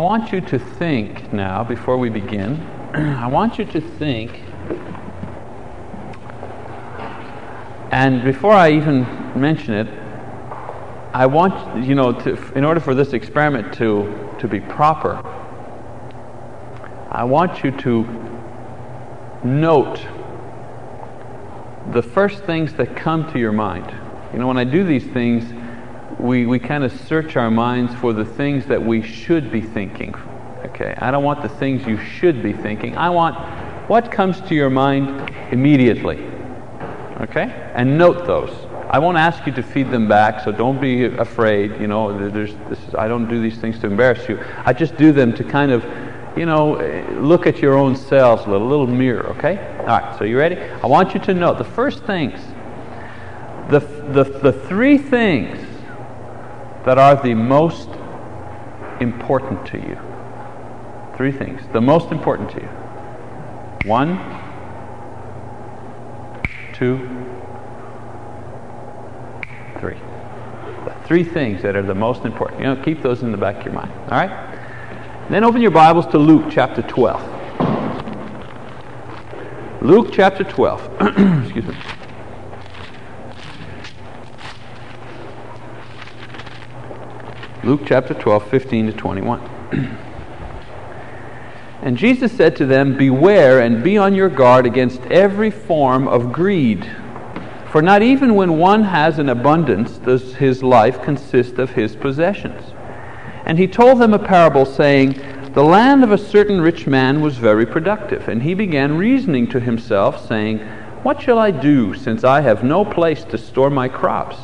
I want you to think now, before we begin, I want you to think, and before I even mention it, I want, you know, to, in order for this experiment to, to be proper, I want you to note the first things that come to your mind. You know, when I do these things, we, we kind of search our minds for the things that we should be thinking. Okay, I don't want the things you should be thinking. I want what comes to your mind immediately. Okay, and note those. I won't ask you to feed them back, so don't be afraid. You know, there's, is, I don't do these things to embarrass you. I just do them to kind of, you know, look at your own selves a little, little mirror. Okay. All right. So you ready? I want you to note the first things. The, the, the three things that are the most important to you. Three things. The most important to you. One, two, three. The three things that are the most important. You know, keep those in the back of your mind. All right? Then open your Bibles to Luke chapter 12. Luke chapter 12. Excuse me. Luke chapter 12, 15 to 21. and Jesus said to them, Beware and be on your guard against every form of greed. For not even when one has an abundance does his life consist of his possessions. And he told them a parable, saying, The land of a certain rich man was very productive, and he began reasoning to himself, saying, What shall I do, since I have no place to store my crops?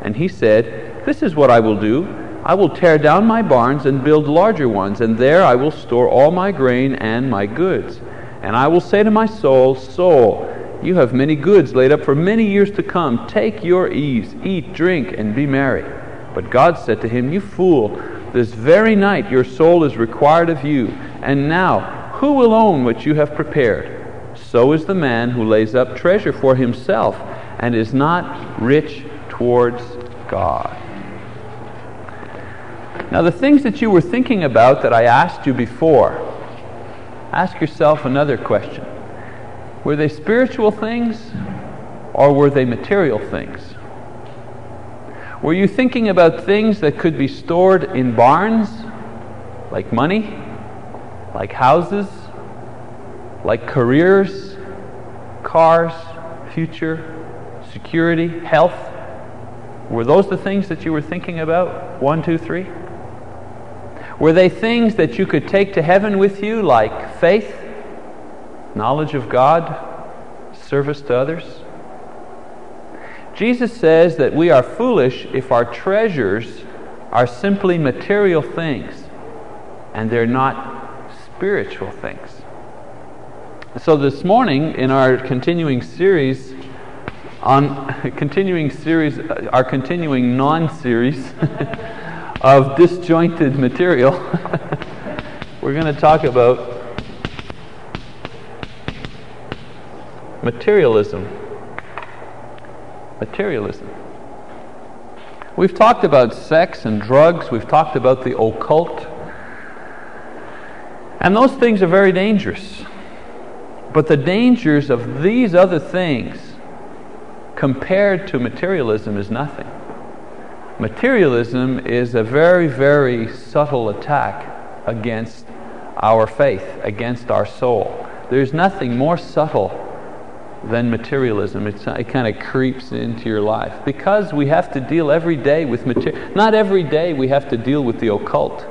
And he said, This is what I will do. I will tear down my barns and build larger ones, and there I will store all my grain and my goods. And I will say to my soul, Soul, you have many goods laid up for many years to come. Take your ease, eat, drink, and be merry. But God said to him, You fool, this very night your soul is required of you. And now, who will own what you have prepared? So is the man who lays up treasure for himself and is not rich towards God. Now, the things that you were thinking about that I asked you before, ask yourself another question. Were they spiritual things or were they material things? Were you thinking about things that could be stored in barns, like money, like houses, like careers, cars, future, security, health? Were those the things that you were thinking about? One, two, three? Were they things that you could take to heaven with you, like faith, knowledge of God, service to others? Jesus says that we are foolish if our treasures are simply material things and they're not spiritual things. So this morning in our continuing series on continuing series our continuing non-series of disjointed material, we're going to talk about materialism. Materialism. We've talked about sex and drugs, we've talked about the occult, and those things are very dangerous. But the dangers of these other things compared to materialism is nothing. Materialism is a very, very subtle attack against our faith, against our soul. There's nothing more subtle than materialism. It's, it kind of creeps into your life because we have to deal every day with material. Not every day we have to deal with the occult.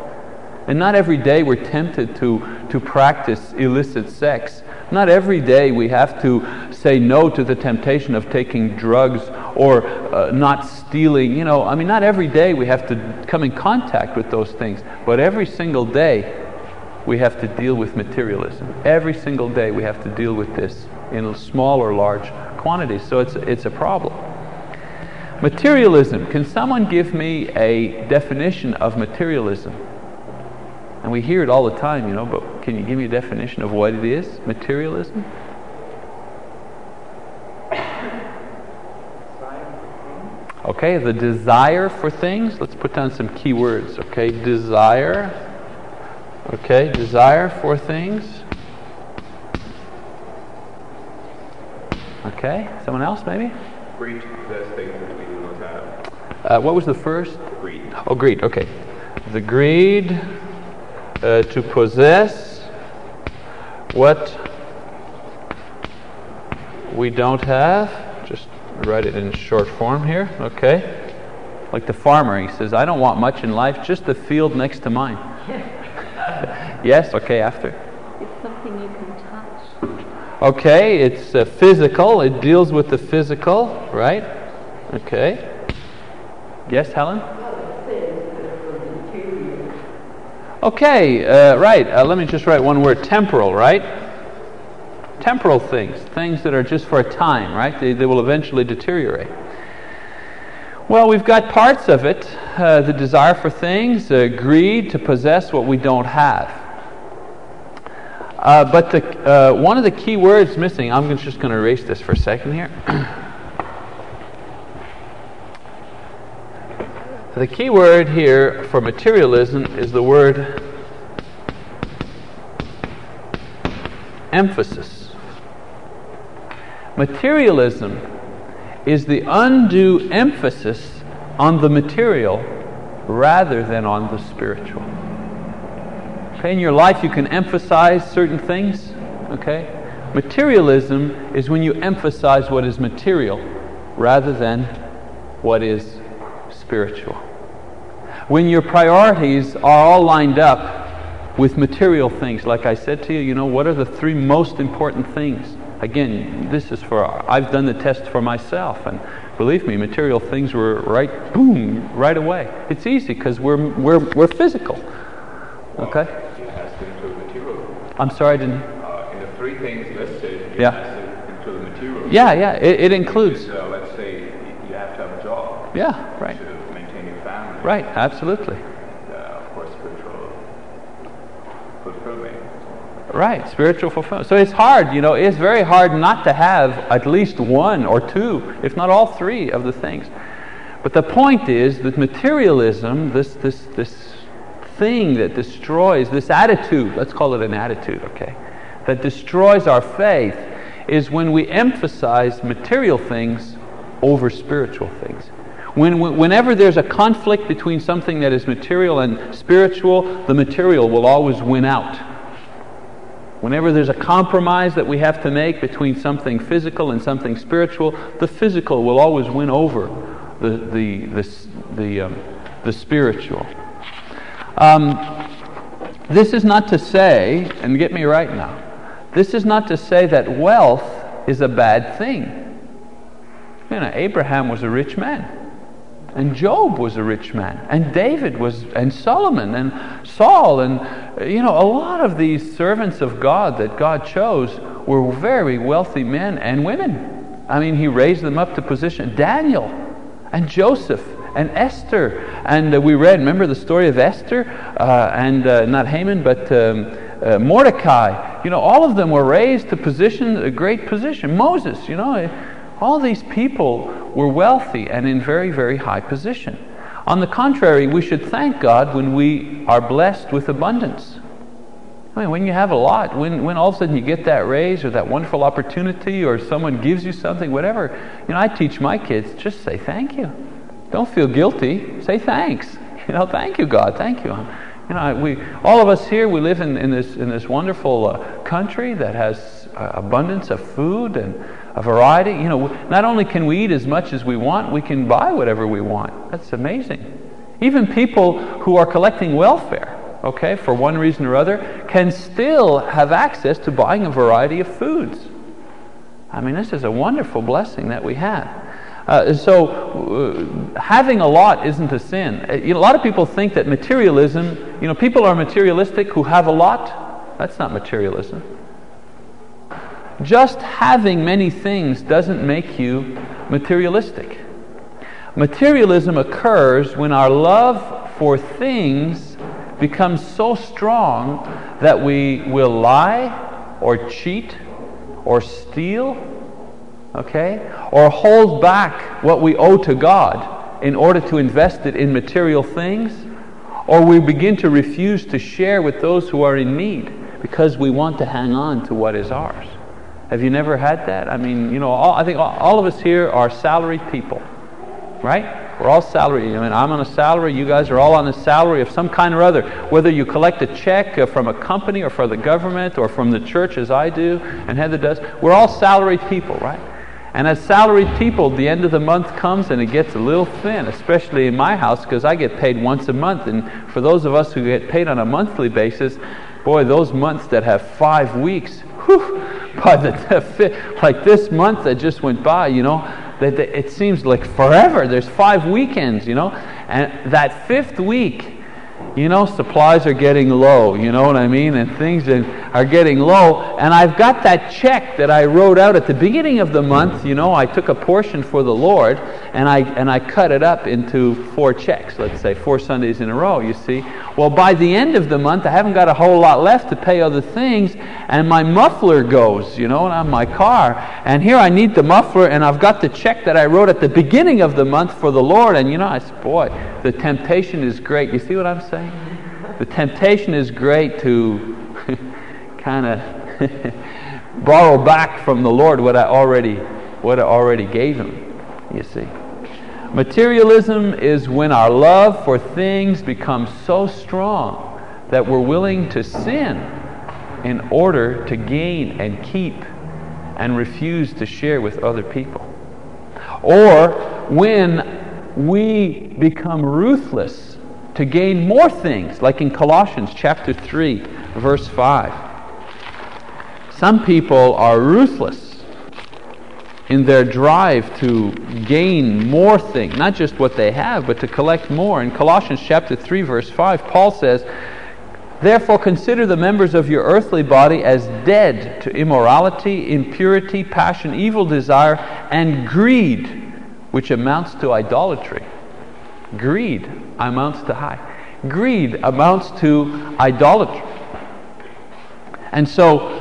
And not every day we're tempted to, to practice illicit sex. Not every day we have to say no to the temptation of taking drugs or uh, not stealing. You know, I mean, not every day we have to come in contact with those things, but every single day we have to deal with materialism. Every single day we have to deal with this in small or large quantities. So it's, it's a problem. Materialism. Can someone give me a definition of materialism? And we hear it all the time, you know, but can you give me a definition of what it is? Materialism? Okay, the desire for things. Let's put down some key words, okay? Desire Okay, desire for things. Okay, someone else maybe? Greed possess things that we do not have. Uh, what was the first? Greed. Oh, greed, okay. The greed uh, to possess what we don't have. Write it in short form here, okay? Like the farmer, he says, I don't want much in life, just the field next to mine. yes, okay, after. It's something you can touch. Okay, it's uh, physical, it deals with the physical, right? Okay. Yes, Helen? Okay, uh, right. Uh, let me just write one word temporal, right? Temporal things, things that are just for a time, right? They, they will eventually deteriorate. Well, we've got parts of it uh, the desire for things, greed to possess what we don't have. Uh, but the, uh, one of the key words missing, I'm just going to erase this for a second here. The key word here for materialism is the word emphasis. Materialism is the undue emphasis on the material rather than on the spiritual. Okay, in your life you can emphasize certain things, okay? Materialism is when you emphasize what is material rather than what is spiritual. When your priorities are all lined up with material things, like I said to you, you know, what are the three most important things? Again, this is for, I've done the test for myself, and believe me, material things were right, boom, right away. It's easy because we're, we're, we're physical. Okay? It has to include material. I'm sorry, I didn't. Uh, in the three things listed, Yeah. has to include material. Yeah, yeah, it, it includes. Uh, let's say you have to have a job Yeah, right. to maintain your family. Right, absolutely. Uh, of course, spiritual fulfillment. Right, spiritual fulfillment. So it's hard, you know, it's very hard not to have at least one or two, if not all three, of the things. But the point is that materialism, this, this, this thing that destroys, this attitude, let's call it an attitude, okay, that destroys our faith, is when we emphasize material things over spiritual things. When, whenever there's a conflict between something that is material and spiritual, the material will always win out. Whenever there's a compromise that we have to make between something physical and something spiritual, the physical will always win over the, the, the, the, um, the spiritual. Um, this is not to say, and get me right now, this is not to say that wealth is a bad thing. You know, Abraham was a rich man. And Job was a rich man, and David was, and Solomon, and Saul, and you know, a lot of these servants of God that God chose were very wealthy men and women. I mean, He raised them up to position. Daniel, and Joseph, and Esther, and uh, we read. Remember the story of Esther, uh, and uh, not Haman, but um, uh, Mordecai. You know, all of them were raised to position a great position. Moses, you know. All these people were wealthy and in very, very high position. On the contrary, we should thank God when we are blessed with abundance. I mean, when you have a lot, when, when all of a sudden you get that raise or that wonderful opportunity or someone gives you something, whatever, you know, I teach my kids just say thank you. Don't feel guilty. Say thanks. You know, thank you, God. Thank you. You know, we, all of us here, we live in, in, this, in this wonderful uh, country that has uh, abundance of food and a variety. You know, not only can we eat as much as we want, we can buy whatever we want. That's amazing. Even people who are collecting welfare, okay, for one reason or other, can still have access to buying a variety of foods. I mean, this is a wonderful blessing that we have. Uh, so, uh, having a lot isn't a sin. Uh, you know, a lot of people think that materialism, you know, people are materialistic who have a lot. That's not materialism. Just having many things doesn't make you materialistic. Materialism occurs when our love for things becomes so strong that we will lie or cheat or steal, okay, or hold back what we owe to God in order to invest it in material things, Or we begin to refuse to share with those who are in need because we want to hang on to what is ours. Have you never had that? I mean, you know, all, I think all, all of us here are salaried people, right? We're all salary. I mean, I'm on a salary. You guys are all on a salary of some kind or other. Whether you collect a check uh, from a company or from the government or from the church, as I do and Heather does, we're all salaried people, right? And as salaried people, the end of the month comes and it gets a little thin, especially in my house because I get paid once a month. And for those of us who get paid on a monthly basis, boy, those months that have five weeks, whew, by the like this month that just went by, you know, that it seems like forever. There's five weekends, you know, and that fifth week, you know, supplies are getting low, you know what I mean? And things are getting low. And I've got that check that I wrote out at the beginning of the month, you know, I took a portion for the Lord and I, and I cut it up into four checks, let's say, four Sundays in a row, you see. Well, by the end of the month, I haven't got a whole lot left to pay other things, and my muffler goes, you know, on my car. And here I need the muffler, and I've got the check that I wrote at the beginning of the month for the Lord, and you know, I said, boy, the temptation is great. You see what I'm saying? The temptation is great to kind of borrow back from the Lord what I already what I already gave him. You see. Materialism is when our love for things becomes so strong that we're willing to sin in order to gain and keep and refuse to share with other people. Or when we become ruthless to gain more things, like in Colossians chapter 3, verse 5. Some people are ruthless in their drive to gain more things, not just what they have, but to collect more. In Colossians chapter 3 verse 5, Paul says, Therefore consider the members of your earthly body as dead to immorality, impurity, passion, evil desire, and greed, which amounts to idolatry. Greed amounts to high. Greed amounts to idolatry. And so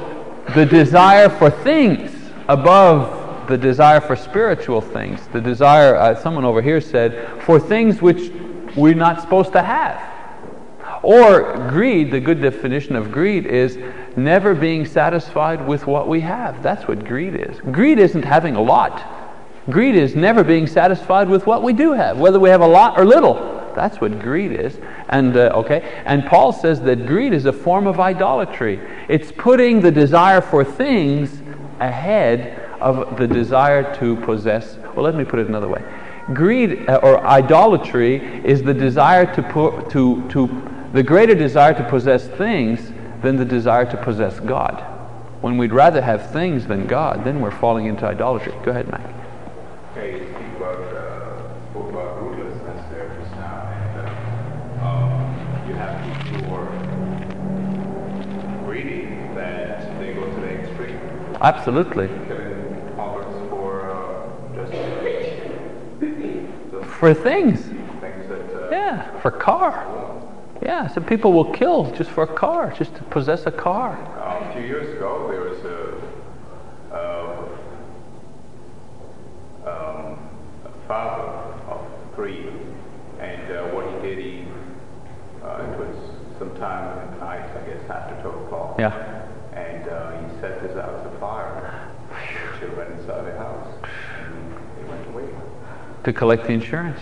the desire for things above the desire for spiritual things, the desire, uh, someone over here said, for things which we're not supposed to have. Or greed, the good definition of greed is never being satisfied with what we have. That's what greed is. Greed isn't having a lot. Greed is never being satisfied with what we do have, whether we have a lot or little. That's what greed is. And uh, okay, and Paul says that greed is a form of idolatry. It's putting the desire for things ahead of the desire to possess. Well, let me put it another way. Greed uh, or idolatry is the desire to put to to the greater desire to possess things than the desire to possess God. When we'd rather have things than God, then we're falling into idolatry. Go ahead, Mike. Okay, you speak about, uh, spoke about ruthlessness there just now, and uh, um, you have people who are greedy that they go to the extreme. Absolutely. For uh, just For things. uh, Yeah, for car. Yeah, some people will kill just for a car, just to possess a car. Uh, a few years ago, there was a, uh, um, a father of three, and uh, what he did, he uh, it was sometime at night, I guess after 12 o'clock, Yeah. and uh, he set his house afire. The children inside the house, and he went away. To collect the insurance.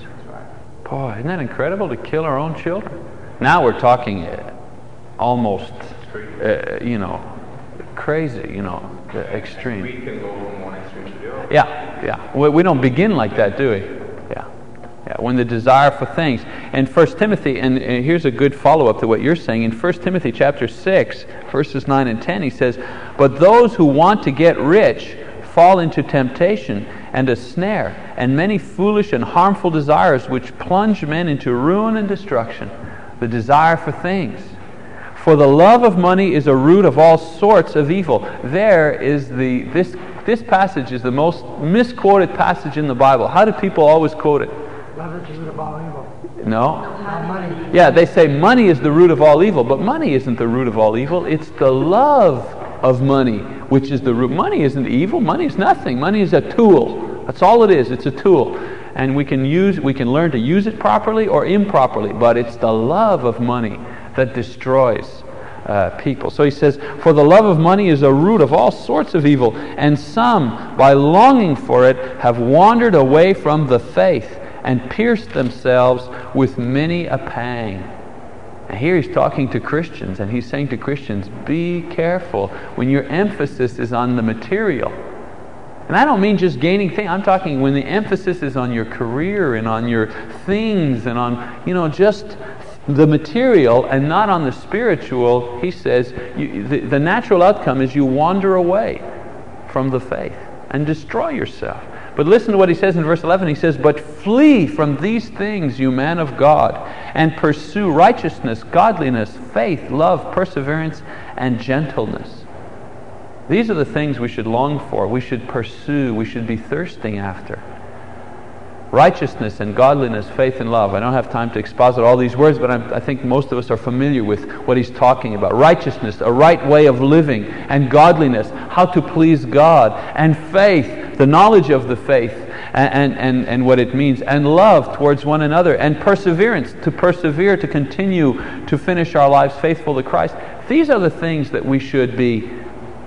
Boy, isn't that incredible to kill our own children? Now we're talking uh, almost, uh, you know, crazy, you know, the extreme. We can go from one extreme to. Yeah, yeah. We, we don't begin like that, do we? Yeah. Yeah. When the desire for things. And First Timothy, and, and here's a good follow-up to what you're saying. In First Timothy chapter 6, verses 9 and 10, he says, But those who want to get rich fall into temptation and a snare, and many foolish and harmful desires which plunge men into ruin and destruction. The desire for things. For the love of money is a root of all sorts of evil. There is the this this passage is the most misquoted passage in the Bible. How do people always quote it? Love is the root of all evil. No? Money. Yeah, they say money is the root of all evil, but money isn't the root of all evil. It's the love of money which is the root. Money isn't evil. Money is nothing. Money is a tool. That's all it is. It's a tool. and we can use we can learn to use it properly or improperly, but it's the love of money that destroys uh, people. So he says, For the love of money is a root of all sorts of evil, and some, by longing for it, have wandered away from the faith and pierced themselves with many a pang. And here he's talking to Christians, and he's saying to Christians, Be careful when your emphasis is on the material. And I don't mean just gaining things. I'm talking when the emphasis is on your career and on your things and on, you know, just the material and not on the spiritual, he says, you, the, the natural outcome is you wander away from the faith and destroy yourself. But listen to what he says in verse 11. He says, But flee from these things, you man of God, and pursue righteousness, godliness, faith, love, perseverance, and gentleness. These are the things we should long for, we should pursue, we should be thirsting after righteousness and godliness, faith and love. I don't have time to exposit all these words, but I'm, i think most of us are familiar with what he's talking about. Righteousness, a right way of living, and godliness, how to please God, and faith, the knowledge of the faith. And, and, and what it means, and love towards one another, and perseverance, to persevere, to continue to finish our lives faithful to Christ. These are the things that we should be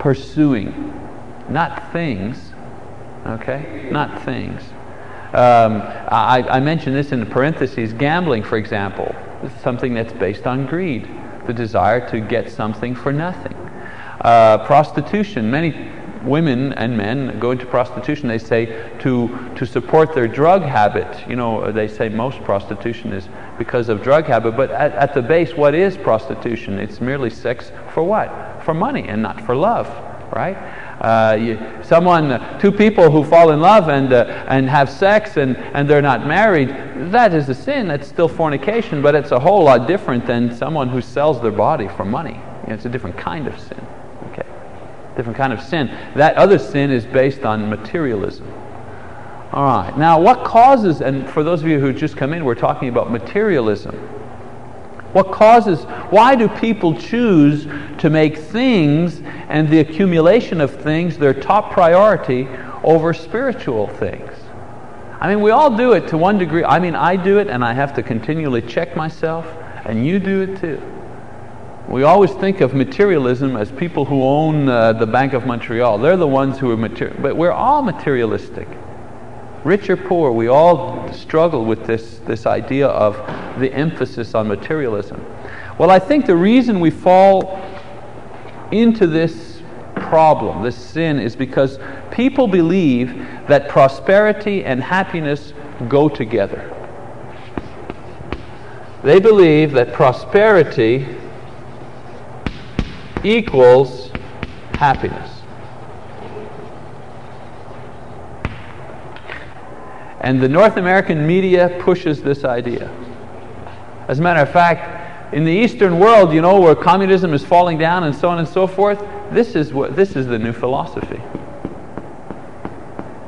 pursuing, not things, okay? Not things. Um, I, I mentioned this in the parentheses. Gambling, for example, is something that's based on greed, the desire to get something for nothing. Uh, prostitution, many women and men go into prostitution, they say, to, to support their drug habit. You know, they say most prostitution is because of drug habit, but at, at the base, what is prostitution? It's merely sex for what? For money and not for love, right? Uh, you, someone, two people who fall in love and, uh, and have sex and, and they're not married, that is a sin. That's still fornication, but it's a whole lot different than someone who sells their body for money. You know, it's a different kind of sin. Okay, different kind of sin. That other sin is based on materialism. All right. Now, what causes? And for those of you who just come in, we're talking about materialism. What causes, why do people choose to make things and the accumulation of things their top priority over spiritual things? I mean, we all do it to one degree. I mean, I do it and I have to continually check myself, and you do it too. We always think of materialism as people who own uh, the Bank of Montreal. They're the ones who are material, but we're all materialistic rich or poor, we all struggle with this, this idea of the emphasis on materialism. Well, I think the reason we fall into this problem, this sin, is because people believe that prosperity and happiness go together. They believe that prosperity equals happiness. And the North American media pushes this idea. As a matter of fact, in the Eastern world, you know, where communism is falling down and so on and so forth, this is, what, this is the new philosophy.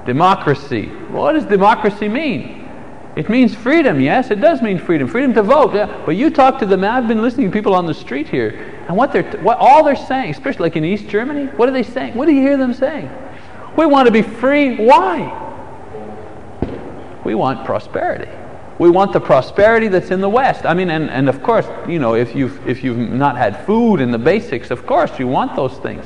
Democracy. What does democracy mean? It means freedom, yes, it does mean freedom. Freedom to vote, yeah. But you talk to them, I've been listening to people on the street here, and what they're, what all they're saying, especially like in East Germany, what are they saying? What do you hear them saying? We want to be free. Why? We want prosperity. We want the prosperity that's in the West. I mean, and, and of course, you know, if you've, if you've not had food and the basics, of course you want those things.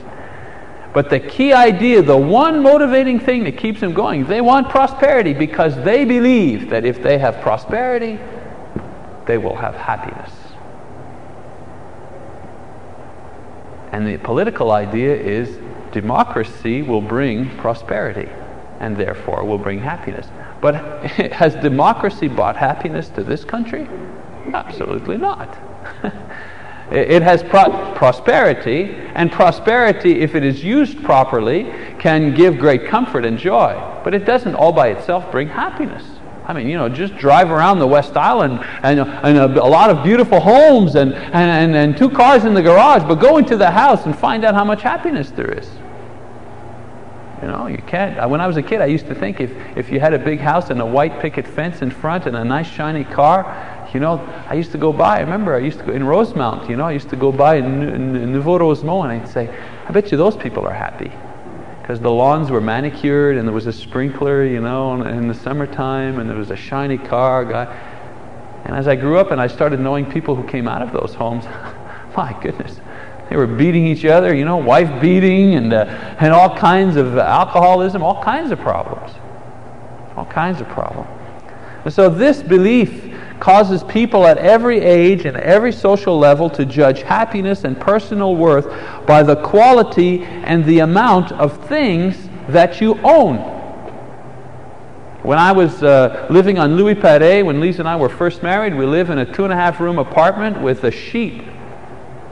But the key idea, the one motivating thing that keeps them going, they want prosperity because they believe that if they have prosperity, they will have happiness. And the political idea is democracy will bring prosperity and therefore will bring happiness. But has democracy brought happiness to this country? Absolutely not. it has pro- prosperity, and prosperity, if it is used properly, can give great comfort and joy. But it doesn't all by itself bring happiness. I mean, you know, just drive around the West Island and, and a, a, lot of beautiful homes and, and, and, and two cars in the garage, but go into the house and find out how much happiness there is. You know, you can't. When I was a kid, I used to think if, if you had a big house and a white picket fence in front and a nice shiny car, you know, I used to go by. I remember I used to go in Rosemont, you know, I used to go by in, in, in Nouveau Rosemont and I'd say, I bet you those people are happy. because the lawns were manicured and there was a sprinkler, you know, in the summertime, and there was a shiny car. Guy. And as I grew up and I started knowing people who came out of those homes, my goodness, they were beating each other, you know, wife beating and, uh, and all kinds of alcoholism, all kinds of problems. All kinds of problems. And so this belief causes people at every age and every social level to judge happiness and personal worth by the quality and the amount of things that you own. When I was uh, living on Louis Paret, when Lisa and I were first married, we lived in a two and a half room apartment with a sheet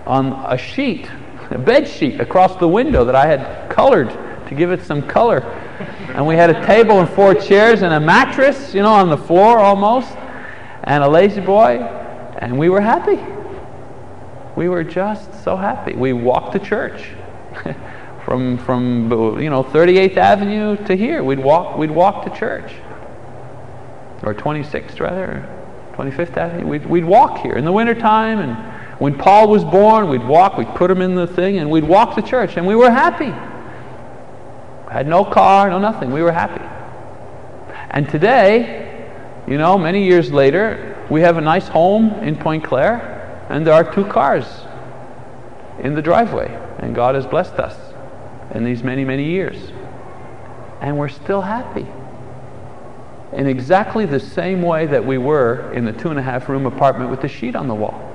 on a sheet, a bed sheet across the window that I had colored to give it some color. And we had a table and four chairs and a mattress, you know, on the floor almost, and a La-Z-Boy, and we were happy. We were just so happy. We walked to church. from from you know 38th Avenue to here. We'd walk we'd walk to church, or 26th rather, 25th Avenue. We'd we'd walk here in the wintertime and when Paul was born, we'd walk, we'd put him in the thing, and we'd walk to church, and we were happy. Had no car, no nothing. We were happy. And today, you know, many years later, we have a nice home in Pointe-Claire, and there are two cars in the driveway. And God has blessed us in these many, many years. And we're still happy. In exactly the same way that we were in the two and a half room apartment with the sheet on the wall.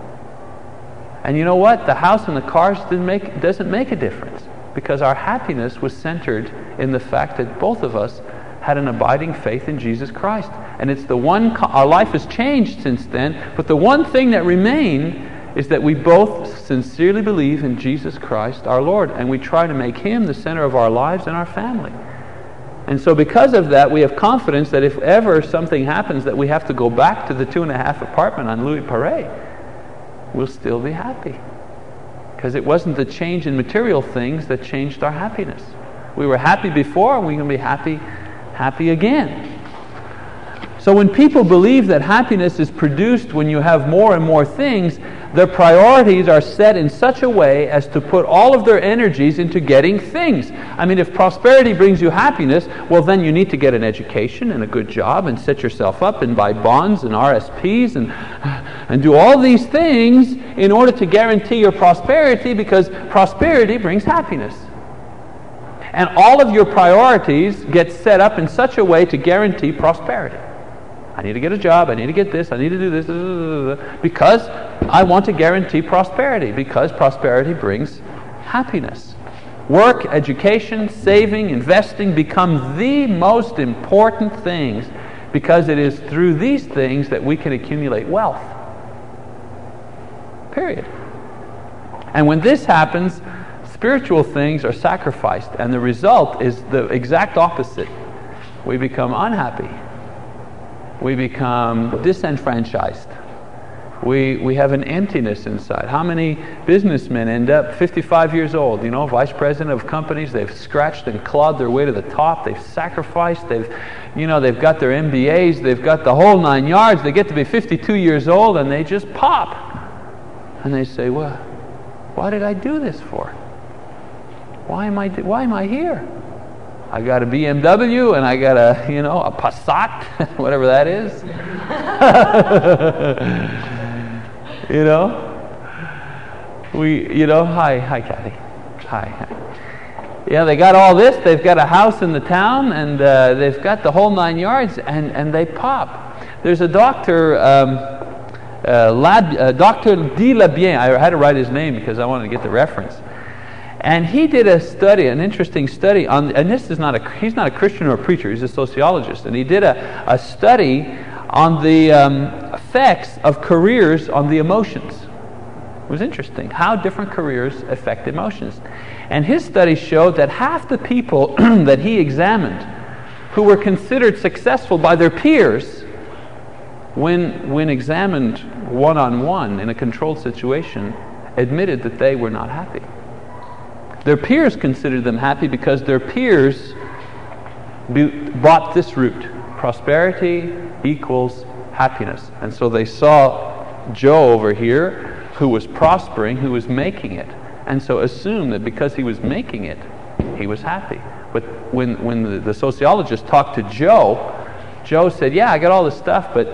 And you know what? The house and the cars make, doesn't make a difference because our happiness was centered in the fact that both of us had an abiding faith in Jesus Christ. And it's the one, our life has changed since then, but the one thing that remained is that we both sincerely believe in Jesus Christ our Lord, and we try to make Him the center of our lives and our family. And so, because of that, we have confidence that if ever something happens that we have to go back to the two and a half apartment on Louis Paret, we'll still be happy. Because it wasn't the change in material things that changed our happiness. We were happy before, and we're going to be happy, happy again. So when people believe that happiness is produced when you have more and more things, their priorities are set in such a way as to put all of their energies into getting things. I mean, if prosperity brings you happiness, well, then you need to get an education and a good job and set yourself up and buy bonds and RSPs and, and do all these things in order to guarantee your prosperity because prosperity brings happiness. And all of your priorities get set up in such a way to guarantee prosperity. I need to get a job. I need to get this. I need to do this. Because I want to guarantee prosperity. Because prosperity brings happiness. Work, education, saving, investing become the most important things because it is through these things that we can accumulate wealth. Period. And when this happens, spiritual things are sacrificed, and the result is the exact opposite. We become unhappy we become disenfranchised. We, we have an emptiness inside. How many businessmen end up 55 years old, you know, vice president of companies? They've scratched and clawed their way to the top. They've sacrificed. They've, you know, they've got their MBAs. They've got the whole nine yards. They get to be 52 years old and they just pop. And they say, well, why did I do this for? Why am I, why am I here? I got a BMW and I got a, you know, a Passat, whatever that is. you know? We, you know, hi, hi, Kathy. Hi. Yeah, they got all this. They've got a house in the town and uh, they've got the whole nine yards and, and they pop. There's a doctor, um, uh, Lab, uh, Dr. D. Labien. I had to write his name because I wanted to get the reference and he did a study, an interesting study on, and this is not a, he's not a Christian or a preacher, he's a sociologist. And he did a, a study on the um, effects of careers on the emotions. It was interesting how different careers affect emotions. And his study showed that half the people that he examined who were considered successful by their peers when, when examined one on one in a controlled situation admitted that they were not happy. Their peers considered them happy because their peers bought this route prosperity equals happiness. And so they saw Joe over here who was prospering, who was making it, and so assumed that because he was making it, he was happy. But when, when the, the sociologist talked to Joe, Joe said, Yeah, I got all this stuff, but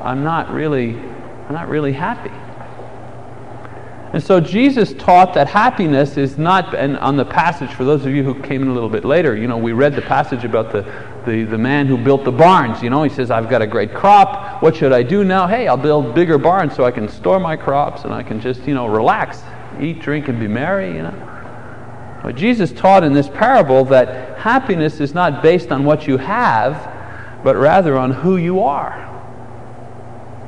I'm not really, I'm not really happy. And so Jesus taught that happiness is not, and on the passage, for those of you who came in a little bit later, you know, we read the passage about the, the, the man who built the barns. You know, he says, I've got a great crop. What should I do now? Hey, I'll build bigger barns so I can store my crops and I can just, you know, relax, eat, drink, and be merry, you know. But Jesus taught in this parable that happiness is not based on what you have, but rather on who you are.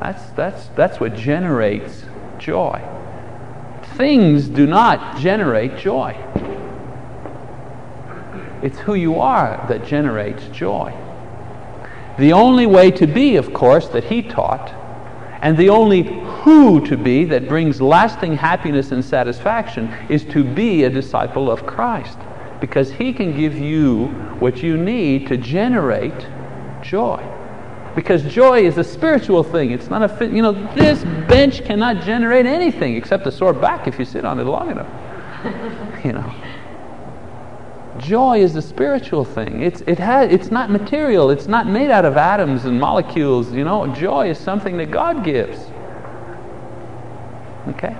That's, that's, that's what generates joy. Things do not generate joy. It's who you are that generates joy. The only way to be, of course, that he taught, and the only who to be that brings lasting happiness and satisfaction is to be a disciple of Christ. Because he can give you what you need to generate joy. Because joy is a spiritual thing. It's not a, you know, this bench cannot generate anything except a sore back if you sit on it long enough. you know. Joy is a spiritual thing. It's, it has, it's not material. It's not made out of atoms and molecules. You know, joy is something that God gives. Okay?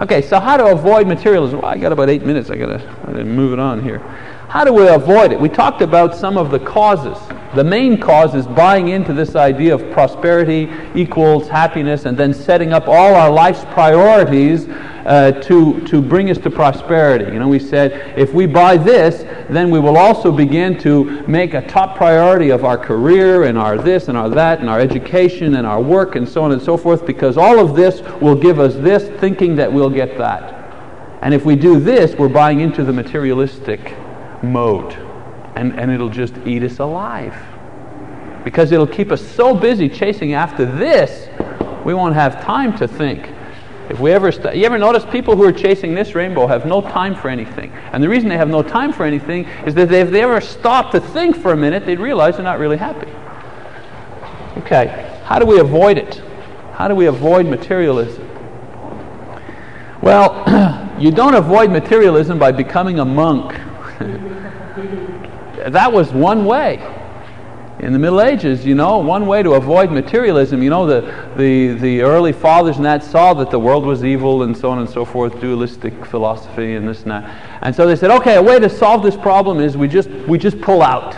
Okay, so how to avoid materialism? Well, I got about eight minutes. I got to move it on here. How do we avoid it? We talked about some of the causes. The main cause is buying into this idea of prosperity equals happiness and then setting up all our life's priorities uh, to, to bring us to prosperity. You know, we said if we buy this, then we will also begin to make a top priority of our career and our this and our that and our education and our work and so on and so forth because all of this will give us this, thinking that we'll get that. And if we do this, we're buying into the materialistic mode. And, and it'll just eat us alive. Because it'll keep us so busy chasing after this, we won't have time to think. If we ever, st- you ever notice people who are chasing this rainbow have no time for anything, and the reason they have no time for anything is that if they ever stop to think for a minute, they'd realize they're not really happy. Okay, how do we avoid it? How do we avoid materialism? Well, you don't avoid materialism by becoming a monk. That was one way. In the Middle Ages, you know, one way to avoid materialism, you know, the, the, the early fathers and that saw that the world was evil and so on and so forth, dualistic philosophy and this and that. And so they said, okay, a way to solve this problem is we just, we just pull out.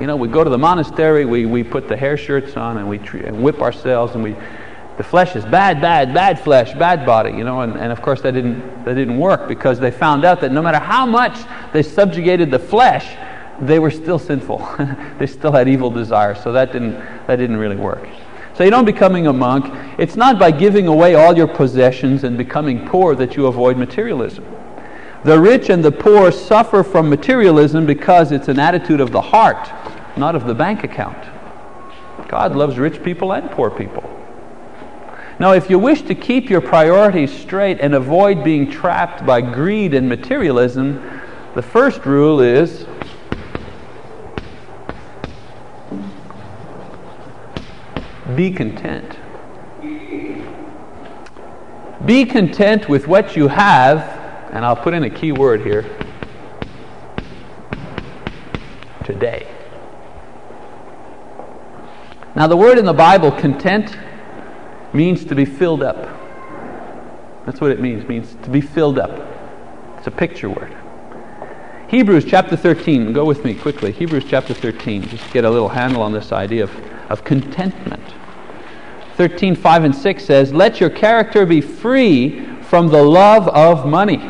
You know, we go to the monastery, we, we put the hair shirts on and we tre- and whip ourselves and we, the flesh is bad, bad, bad flesh, bad body, you know, and, and of course that didn't, that didn't work because they found out that no matter how much they subjugated the flesh, they were still sinful. they still had evil desires, so that didn't, that didn't really work. So you don't becoming a monk. It's not by giving away all your possessions and becoming poor that you avoid materialism. The rich and the poor suffer from materialism because it's an attitude of the heart, not of the bank account. God loves rich people and poor people. Now, if you wish to keep your priorities straight and avoid being trapped by greed and materialism, the first rule is be content. Be content with what you have, and I'll put in a key word here today. Now, the word in the Bible, content, means to be filled up. That's what it means, means to be filled up. It's a picture word. Hebrews chapter 13, go with me quickly. Hebrews chapter 13, just to get a little handle on this idea of, of contentment. 13, 5 and 6 says, Let your character be free from the love of money.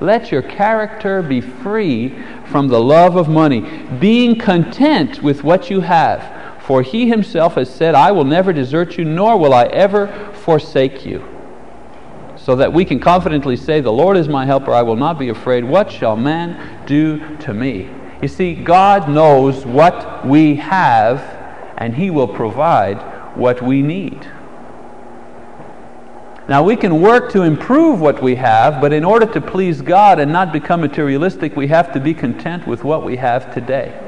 Let your character be free from the love of money, being content with what you have. For he himself has said, I will never desert you, nor will I ever forsake you. So that we can confidently say, The Lord is my helper, I will not be afraid. What shall man do to me? You see, God knows what we have, and he will provide what we need. Now, we can work to improve what we have, but in order to please God and not become materialistic, we have to be content with what we have today.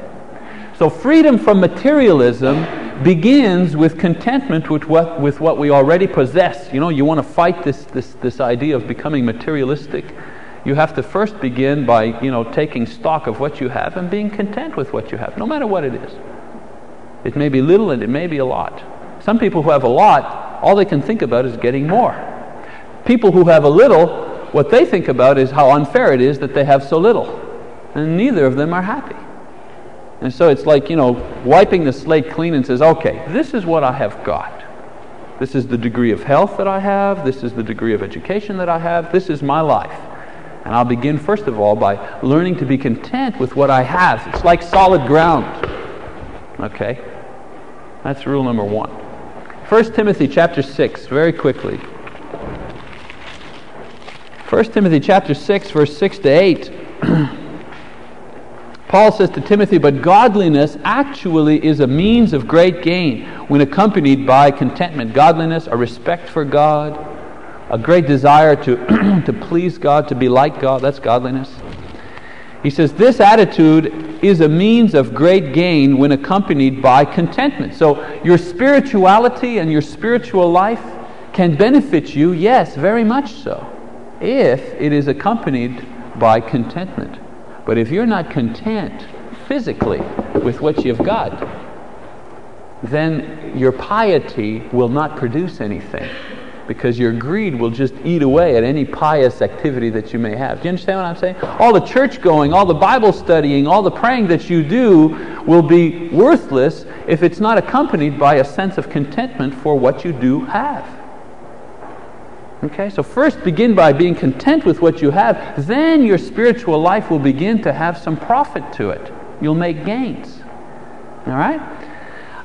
So, freedom from materialism begins with contentment with what, with what we already possess. You know, you want to fight this, this, this idea of becoming materialistic. you have to first begin by, you know, taking stock of what you have and being content with what you have, no matter what it is. It may be little and it may be a lot. Some people who have a lot, all they can think about is getting more. People who have a little, what they think about is how unfair it is that they have so little. And neither of them are happy. And so it's like, you know, wiping the slate clean and says, okay, this is what I have got. This is the degree of health that I have. This is the degree of education that I have. This is my life. And I'll begin, first of all, by learning to be content with what I have. It's like solid ground. Okay? That's rule number one. 1 Timothy chapter 6, very quickly. 1 Timothy chapter 6, verse 6 to 8. Paul says to Timothy, But godliness actually is a means of great gain when accompanied by contentment. Godliness, a respect for God, a great desire to, to please God, to be like God. That's godliness. He says, This attitude is a means of great gain when accompanied by contentment. So, your spirituality and your spiritual life can benefit you, yes, very much so, if it is accompanied by contentment. But if you're not content physically with what you've got, then your piety will not produce anything because your greed will just eat away at any pious activity that you may have. Do you understand what I'm saying? All the church going, all the Bible studying, all the praying that you do will be worthless if it's not accompanied by a sense of contentment for what you do have. Okay, so first begin by being content with what you have, then your spiritual life will begin to have some profit to it. You'll make gains. All right?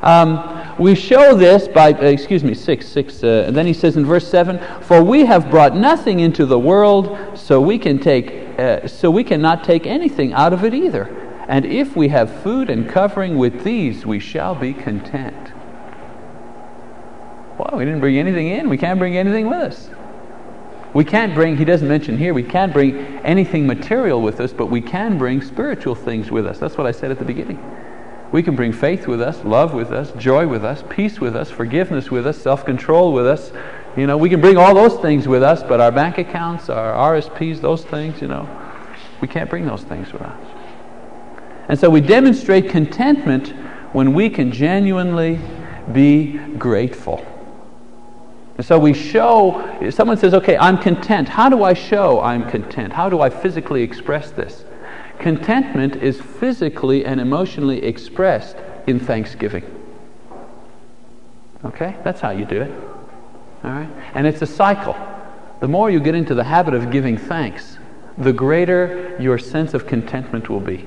Um, we show this by, uh, excuse me, 6, 6, uh, and then he says in verse 7 For we have brought nothing into the world, so we can take, uh, so we cannot take anything out of it either. And if we have food and covering with these, we shall be content. Well, we didn't bring anything in, we can't bring anything with us. We can't bring, he doesn't mention here, we can't bring anything material with us, but we can bring spiritual things with us. That's what I said at the beginning. We can bring faith with us, love with us, joy with us, peace with us, forgiveness with us, self control with us. You know, we can bring all those things with us, but our bank accounts, our RSPs, those things, you know, we can't bring those things with us. And so we demonstrate contentment when we can genuinely be grateful. And so we show, someone says, okay, I'm content. How do I show I'm content? How do I physically express this? Contentment is physically and emotionally expressed in thanksgiving. Okay? That's how you do it. All right? And it's a cycle. The more you get into the habit of giving thanks, the greater your sense of contentment will be.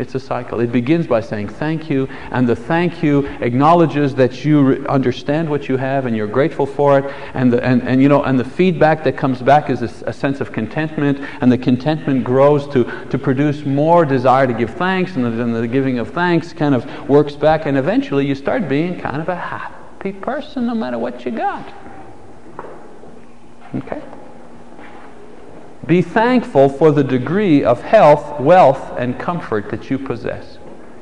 It's a cycle. It begins by saying thank you, and the thank you acknowledges that you re- understand what you have and you're grateful for it. And the, and, and, you know, and the feedback that comes back is a, a sense of contentment, and the contentment grows to, to produce more desire to give thanks, and the, and the giving of thanks kind of works back, and eventually you start being kind of a happy person no matter what you got. Okay? Be thankful for the degree of health, wealth, and comfort that you possess.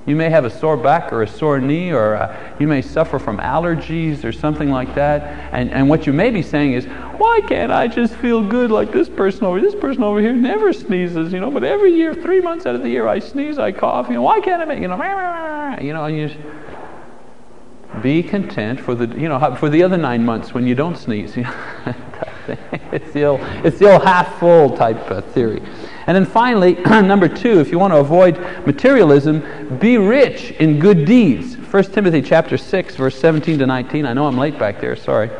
You may have a sore back or a sore knee, or uh, you may suffer from allergies or something like that. And, and what you may be saying is, why can't I just feel good like this person over This person over here never sneezes, you know, but every year, three months out of the year, I sneeze, I cough. You know, why can't I make, you know, you know, and you be content for the, you know, for the other nine months when you don't sneeze. it's, the old, it's the old half full type uh, theory. And then finally, number two, if you want to avoid materialism, be rich in good deeds. 1 Timothy chapter 6, verse 17 to 19. I know I'm late back there, sorry.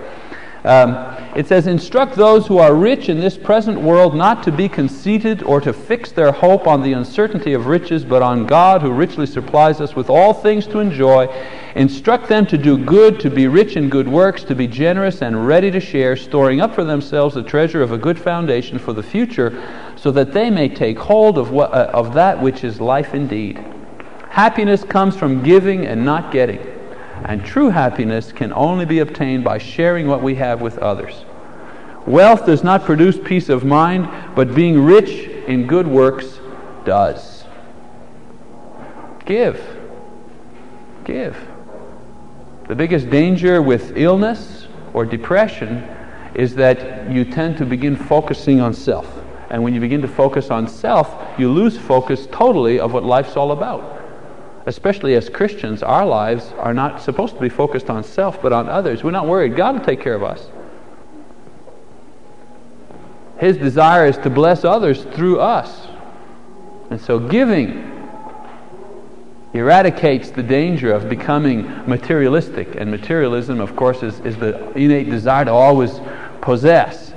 Um, it says, Instruct those who are rich in this present world not to be conceited or to fix their hope on the uncertainty of riches, but on God who richly supplies us with all things to enjoy. Instruct them to do good, to be rich in good works, to be generous and ready to share, storing up for themselves the treasure of a good foundation for the future, so that they may take hold of, what, uh, of that which is life indeed. Happiness comes from giving and not getting. And true happiness can only be obtained by sharing what we have with others. Wealth does not produce peace of mind, but being rich in good works does. Give. Give. The biggest danger with illness or depression is that you tend to begin focusing on self. And when you begin to focus on self, you lose focus totally of what life's all about. Especially as Christians, our lives are not supposed to be focused on self, but on others. We're not worried. God will take care of us. His desire is to bless others through us. And so giving eradicates the danger of becoming materialistic. And materialism, of course, is, is the innate desire to always possess.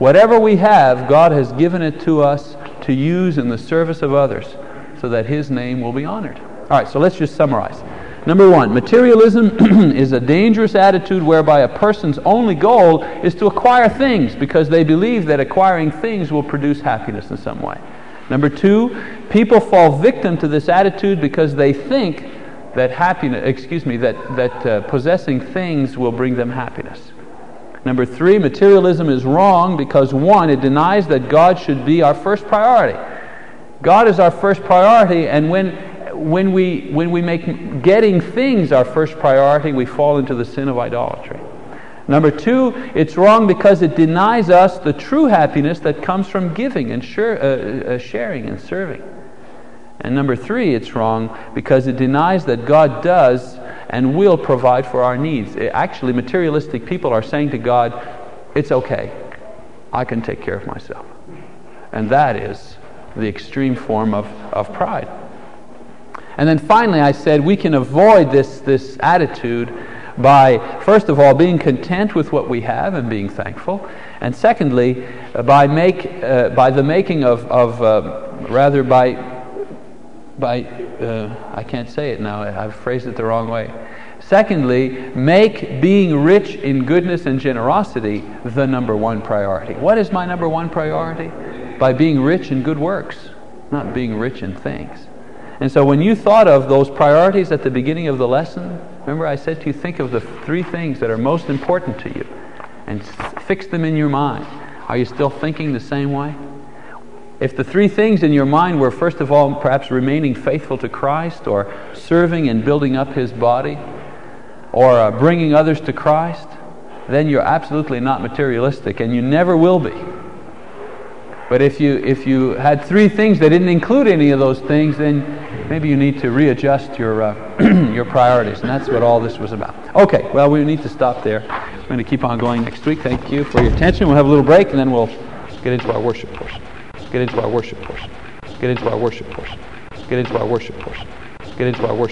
Whatever we have, God has given it to us to use in the service of others so that His name will be honored. All right, so let's just summarize. Number one, materialism is a dangerous attitude whereby a person's only goal is to acquire things because they believe that acquiring things will produce happiness in some way. Number two, people fall victim to this attitude because they think that happiness, excuse me, that, that uh, possessing things will bring them happiness. Number three, materialism is wrong because one, it denies that God should be our first priority. God is our first priority, and when when we, when we make getting things our first priority, we fall into the sin of idolatry. Number two, it's wrong because it denies us the true happiness that comes from giving and share, uh, uh, sharing and serving. And number three, it's wrong because it denies that God does and will provide for our needs. It, actually, materialistic people are saying to God, It's okay, I can take care of myself. And that is the extreme form of, of pride. And then finally, I said we can avoid this, this attitude by, first of all, being content with what we have and being thankful. And secondly, uh, by, make, uh, by the making of, of uh, rather by, by uh, I can't say it now, I've phrased it the wrong way. Secondly, make being rich in goodness and generosity the number one priority. What is my number one priority? By being rich in good works, not being rich in things. And so when you thought of those priorities at the beginning of the lesson, remember I said to you, think of the three things that are most important to you and fix them in your mind. Are you still thinking the same way? If the three things in your mind were, first of all, perhaps remaining faithful to Christ, or serving and building up His body, or uh, bringing others to Christ, then you're absolutely not materialistic, and you never will be. But if you, if you had three things that didn't include any of those things, then maybe you need to readjust your, uh, your priorities. And that's what all this was about. Okay, well, we need to stop there. We're going to keep on going next week. Thank you for your attention. We'll have a little break, and then we'll get into our worship portion. Get into our worship portion. Get into our worship portion. Get into our worship portion. Get into our worship.